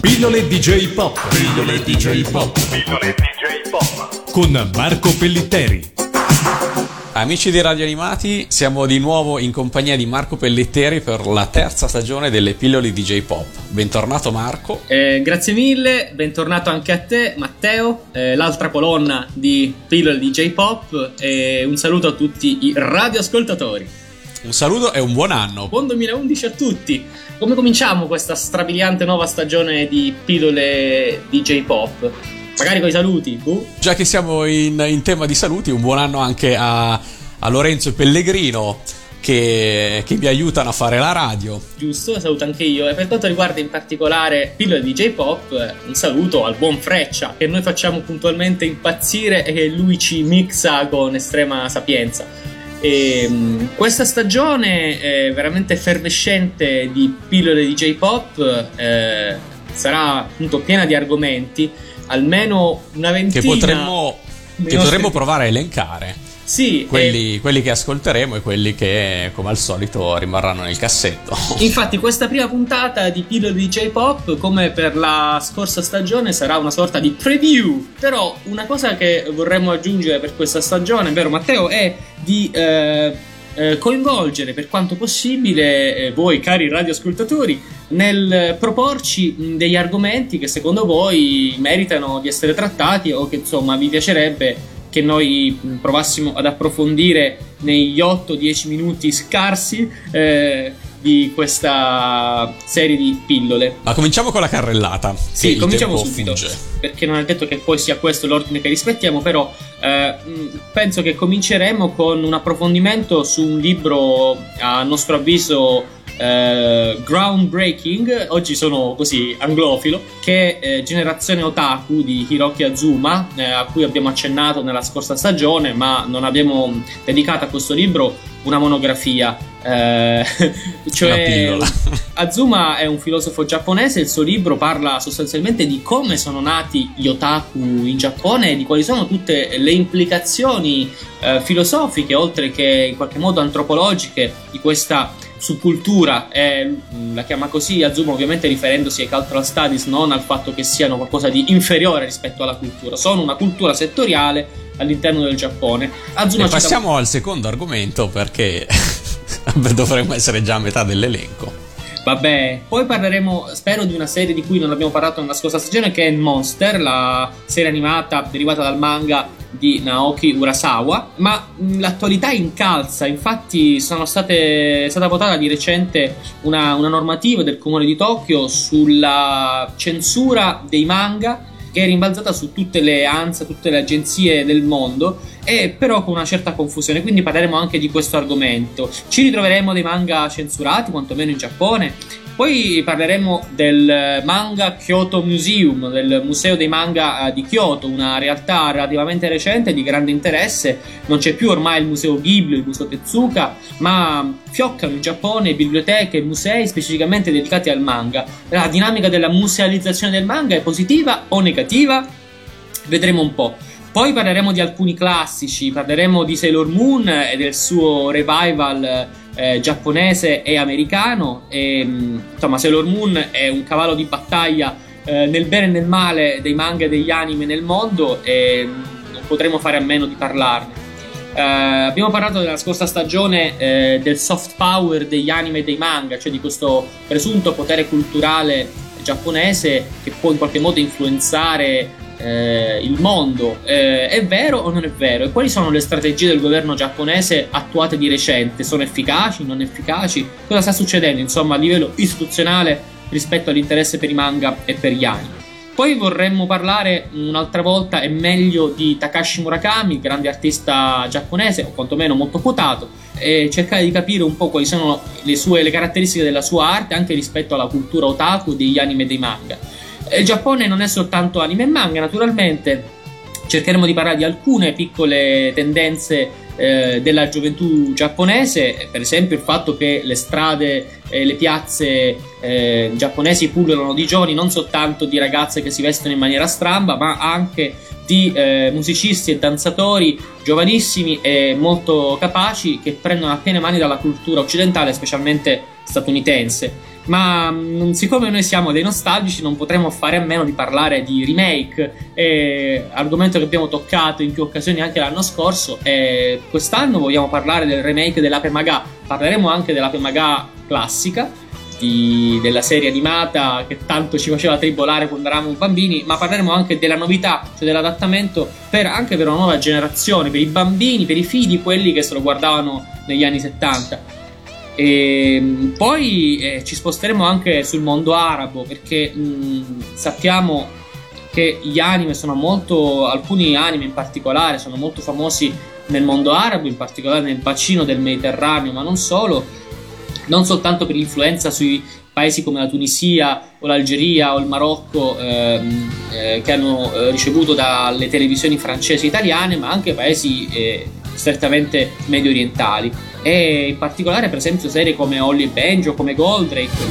Pillole DJ Pop. Pillole DJ Pop. Pillole DJ Pop. Con Marco Pellitteri. Amici di Radio Animati, siamo di nuovo in compagnia di Marco Pellitteri per la terza stagione delle pillole DJ Pop. Bentornato Marco. Eh, grazie mille, bentornato anche a te Matteo, eh, l'altra colonna di pillole DJ Pop e un saluto a tutti i radioascoltatori. Un saluto e un buon anno. Buon 2011 a tutti. Come cominciamo questa strabiliante nuova stagione di pillole DJ Pop? Magari con i saluti. Buh. Già che siamo in, in, tema di saluti, un buon anno anche a, a Lorenzo e Pellegrino che, che, mi aiutano a fare la radio. Giusto, saluto anche io. E per quanto riguarda in particolare Pillole DJ Pop, un saluto al buon Freccia che noi facciamo puntualmente impazzire e che lui ci mixa con estrema sapienza. E, um, questa stagione è veramente effervescente di pillole di J-pop eh, sarà appunto piena di argomenti almeno una ventina che potremmo, che potremmo provare a elencare. Sì, quelli, eh, quelli, che ascolteremo e quelli che, come al solito, rimarranno nel cassetto. Infatti, questa prima puntata di pillole di J-Pop, come per la scorsa stagione, sarà una sorta di preview. Però, una cosa che vorremmo aggiungere per questa stagione, vero Matteo, è di. Eh, eh, coinvolgere per quanto possibile eh, voi cari radioascoltatori nel proporci degli argomenti che secondo voi meritano di essere trattati o che insomma vi piacerebbe che noi provassimo ad approfondire negli 8-10 minuti scarsi eh, di questa serie di pillole. Ma cominciamo con la carrellata. Sì, cominciamo subito. Fugge. Perché non è detto che poi sia questo l'ordine che rispettiamo, però eh, penso che cominceremo con un approfondimento su un libro a nostro avviso Uh, groundbreaking, oggi sono così anglofilo, che è eh, Generazione Otaku di Hiroki Azuma, eh, a cui abbiamo accennato nella scorsa stagione, ma non abbiamo dedicato a questo libro una monografia. Eh, cioè, Azuma è un filosofo giapponese, il suo libro parla sostanzialmente di come sono nati gli otaku in Giappone e di quali sono tutte le implicazioni eh, filosofiche, oltre che in qualche modo antropologiche, di questa subcultura, eh, la chiama così Azuma ovviamente riferendosi ai cultural studies, non al fatto che siano qualcosa di inferiore rispetto alla cultura, sono una cultura settoriale all'interno del Giappone. Azuma e passiamo cita... al secondo argomento perché dovremmo essere già a metà dell'elenco. Vabbè, poi parleremo, spero, di una serie di cui non abbiamo parlato nella scorsa stagione, che è Monster, la serie animata derivata dal manga di Naoki Urasawa, ma l'attualità incalza, infatti state, è stata votata di recente una, una normativa del comune di Tokyo sulla censura dei manga che è rimbalzata su tutte le ANSA, tutte le agenzie del mondo, e però con una certa confusione. Quindi parleremo anche di questo argomento. Ci ritroveremo dei manga censurati, quantomeno in Giappone. Poi parleremo del Manga Kyoto Museum, del Museo dei Manga eh, di Kyoto, una realtà relativamente recente di grande interesse. Non c'è più ormai il Museo Ghibli, il Museo Tezuka, ma fioccano in Giappone biblioteche e musei specificamente dedicati al manga. La dinamica della musealizzazione del manga è positiva o negativa? Vedremo un po'. Poi parleremo di alcuni classici, parleremo di Sailor Moon e del suo revival eh, giapponese e americano. E, mm, insomma, Sailor Moon è un cavallo di battaglia eh, nel bene e nel male dei manga e degli anime nel mondo e mm, non potremo fare a meno di parlarne. Uh, abbiamo parlato nella scorsa stagione uh, del soft power degli anime e dei manga, cioè di questo presunto potere culturale giapponese che può in qualche modo influenzare eh, il mondo. Eh, è vero o non è vero? E quali sono le strategie del governo giapponese attuate di recente? Sono efficaci? Non efficaci? Cosa sta succedendo, insomma, a livello istituzionale rispetto all'interesse per i manga e per gli anime? Poi vorremmo parlare un'altra volta e meglio di Takashi Murakami, grande artista giapponese, o quantomeno molto quotato, e cercare di capire un po' quali sono le, sue, le caratteristiche della sua arte anche rispetto alla cultura otaku degli anime e dei manga. Il Giappone non è soltanto anime e manga, naturalmente cercheremo di parlare di alcune piccole tendenze eh, della gioventù giapponese, per esempio il fatto che le strade e le piazze eh, giapponesi pullulano di giovani, non soltanto di ragazze che si vestono in maniera stramba, ma anche di eh, musicisti e danzatori giovanissimi e molto capaci che prendono a piene mani dalla cultura occidentale, specialmente statunitense. Ma mh, mm, siccome noi siamo dei nostalgici non potremo fare a meno di parlare di remake, eh, argomento che abbiamo toccato in più occasioni anche l'anno scorso e quest'anno vogliamo parlare del remake dell'Ape Maga, parleremo anche dell'Ape Maga classica di, della serie animata che tanto ci faceva tribolare quando eravamo bambini, ma parleremo anche della novità, cioè dell'adattamento per, anche per una nuova generazione, per i bambini, per i figli, quelli che se lo guardavano negli anni 70. E poi eh, ci sposteremo anche sul mondo arabo perché mh, sappiamo che gli anime sono molto, alcuni anime in particolare sono molto famosi nel mondo arabo, in particolare nel bacino del Mediterraneo, ma non solo, non soltanto per l'influenza sui paesi come la Tunisia o l'Algeria o il Marocco ehm, eh, che hanno eh, ricevuto dalle televisioni francesi e italiane, ma anche paesi eh, strettamente medio orientali e in particolare per esempio serie come Holly Benjo, come Goldrake.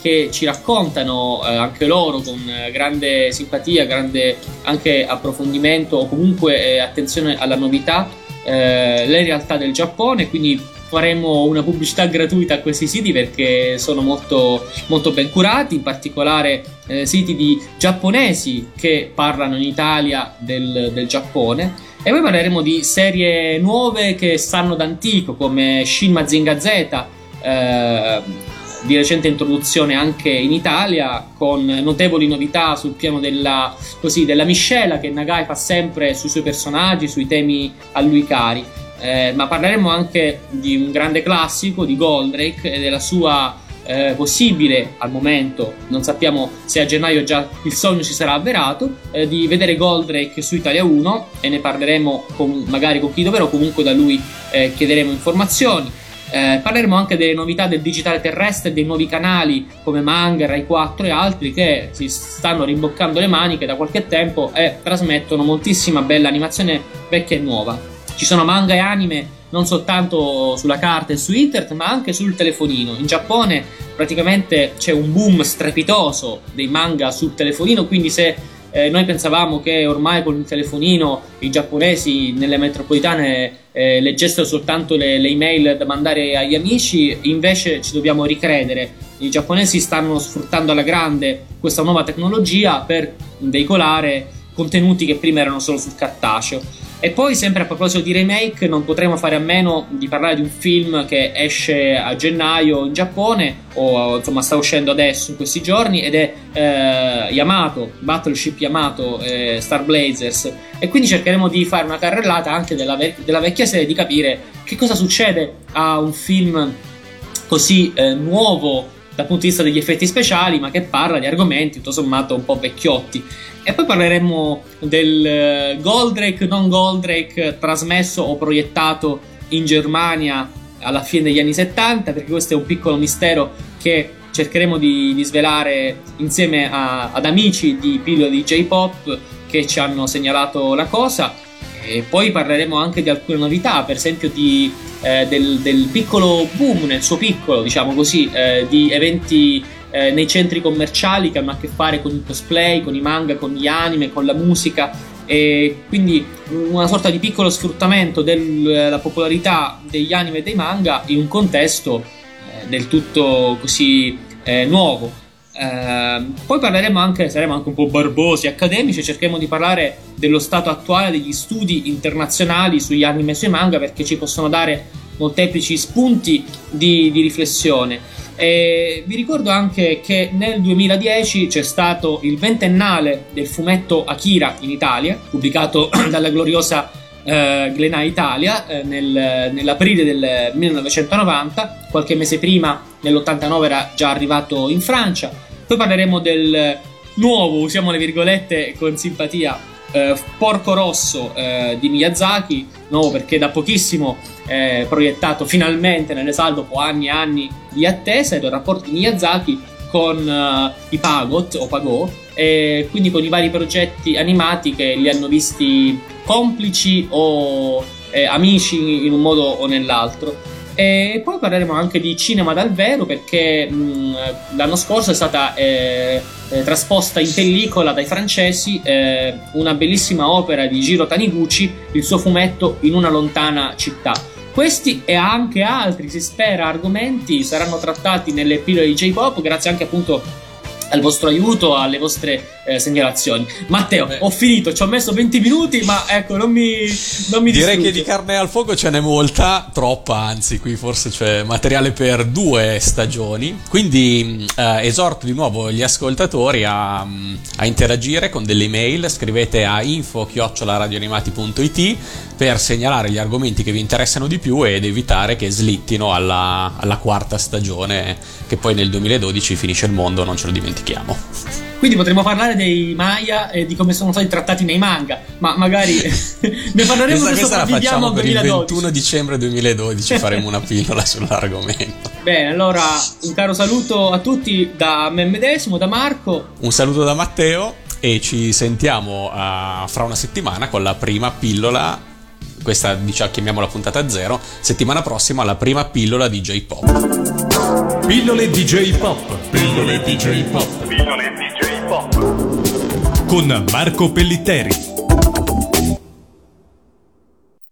che ci raccontano eh, anche loro con eh, grande simpatia, grande anche approfondimento o comunque eh, attenzione alla novità, eh, le realtà del Giappone, quindi faremo una pubblicità gratuita a questi siti perché sono molto, molto ben curati, in particolare eh, siti di giapponesi che parlano in Italia del, del Giappone. E poi parleremo di serie nuove che stanno d'antico, come Shin Mazinga Z, eh, di recente introduzione anche in Italia, con notevoli novità sul piano della, così, della miscela che Nagai fa sempre sui suoi personaggi, sui temi a lui cari. Eh, ma parleremo anche di un grande classico, di Goldrake e della sua eh, possibile al momento, non sappiamo se a gennaio già il sogno si sarà avverato, eh, di vedere Goldrake su Italia 1 e ne parleremo con, magari con Kido, però comunque da lui eh, chiederemo informazioni. Eh, parleremo anche delle novità del digitale terrestre dei nuovi canali come Manga, Rai 4 e altri che si stanno rimboccando le maniche da qualche tempo e trasmettono moltissima bella animazione vecchia e nuova. Ci sono manga e anime non soltanto sulla carta e su internet, ma anche sul telefonino. In Giappone praticamente c'è un boom strepitoso dei manga sul telefonino, quindi se eh, noi pensavamo che ormai con il telefonino i giapponesi nelle metropolitane eh, leggessero soltanto le, le, email da mandare agli amici, invece ci dobbiamo ricredere. I giapponesi stanno sfruttando alla grande questa nuova tecnologia per veicolare contenuti che prima erano solo sul cartaceo. E poi, sempre a proposito di remake, non potremo fare a meno di parlare di un film che esce a gennaio in Giappone, o insomma sta uscendo adesso in questi giorni, ed è eh, Yamato, Battleship Yamato, eh, Star Blazers. E quindi cercheremo di fare una carrellata anche della, vec- della vecchia serie, di capire che cosa succede a un film così eh, nuovo dal punto di vista degli effetti speciali, ma che parla di argomenti tutto sommato un po' vecchiotti. E poi parleremo del eh, Goldrake, non Goldrake, trasmesso o proiettato in Germania alla fine degli anni 70, perché questo è un piccolo mistero che cercheremo di, di svelare insieme a, ad amici di pillole di J-Pop che ci hanno segnalato la cosa. E poi parleremo anche di alcune novità, per esempio di, eh, del, del, piccolo boom, nel suo piccolo, diciamo così, eh, di eventi eh, nei centri commerciali che hanno a che fare con il cosplay, con i manga, con gli anime, con la musica e quindi una sorta di piccolo sfruttamento della popolarità degli anime e dei manga in un contesto eh, del tutto così eh, nuovo. Eh, poi parleremo anche, saremo anche un po' barbosi, accademici, cercheremo di parlare dello stato attuale degli studi internazionali sugli anime e sui manga perché ci possono dare molteplici spunti di, di riflessione. E vi ricordo anche che nel 2010 c'è stato il ventennale del fumetto Akira in Italia, pubblicato dalla gloriosa eh, Glenà Italia eh, nel, nell'aprile del 1990, qualche mese prima, nell'89 era già arrivato in Francia. Poi parleremo del nuovo, usiamo le virgolette con simpatia, eh, Porco Rosso eh, di Miyazaki, nuovo perché da pochissimo è proiettato finalmente nelle sale dopo anni e anni di attesa ed il rapporto di Miyazaki con uh, i Pagot o Pagò e quindi con i vari progetti animati che li hanno visti complici o eh, amici in un modo o nell'altro. E poi parleremo anche di cinema dal vero perché mh, l'anno scorso è stata eh, eh, trasposta in pellicola dai francesi eh, una bellissima opera di Giro Taniguchi, il suo fumetto In una lontana città. Questi e anche altri, si spera, argomenti saranno trattati nelle pillole di J-Pop, grazie anche appunto al vostro aiuto, alle vostre eh, segnalazioni. Matteo, Beh. ho finito, ci ho messo 20 minuti, ma ecco, non mi, non mi Direi distrugge. che di carne al fuoco ce n'è molta, troppa, anzi, qui forse c'è materiale per due stagioni. Quindi eh, esorto di nuovo gli ascoltatori a, a, interagire con delle email, scrivete a info-radioanimati.it per segnalare gli argomenti che vi interessano di più ed evitare che slittino alla, alla quarta stagione, che poi nel 2012 finisce il mondo, non ce lo dimentichiamo. Quindi potremmo parlare dei Maya e di come sono stati trattati nei manga, ma magari ne parleremo questa, questa la facciamo per il 21 dicembre 2012, faremo una pillola sull'argomento. Bene, allora un caro saluto a tutti da me medesimo, da Marco. Un saluto da Matteo e ci sentiamo uh, fra una settimana con la prima pillola questa diciamo, chiamiamola puntata zero settimana prossima la prima pillola di J-Pop. Pillole DJ Pop pillole DJ Pop pillole DJ Pop con Marco Pellitteri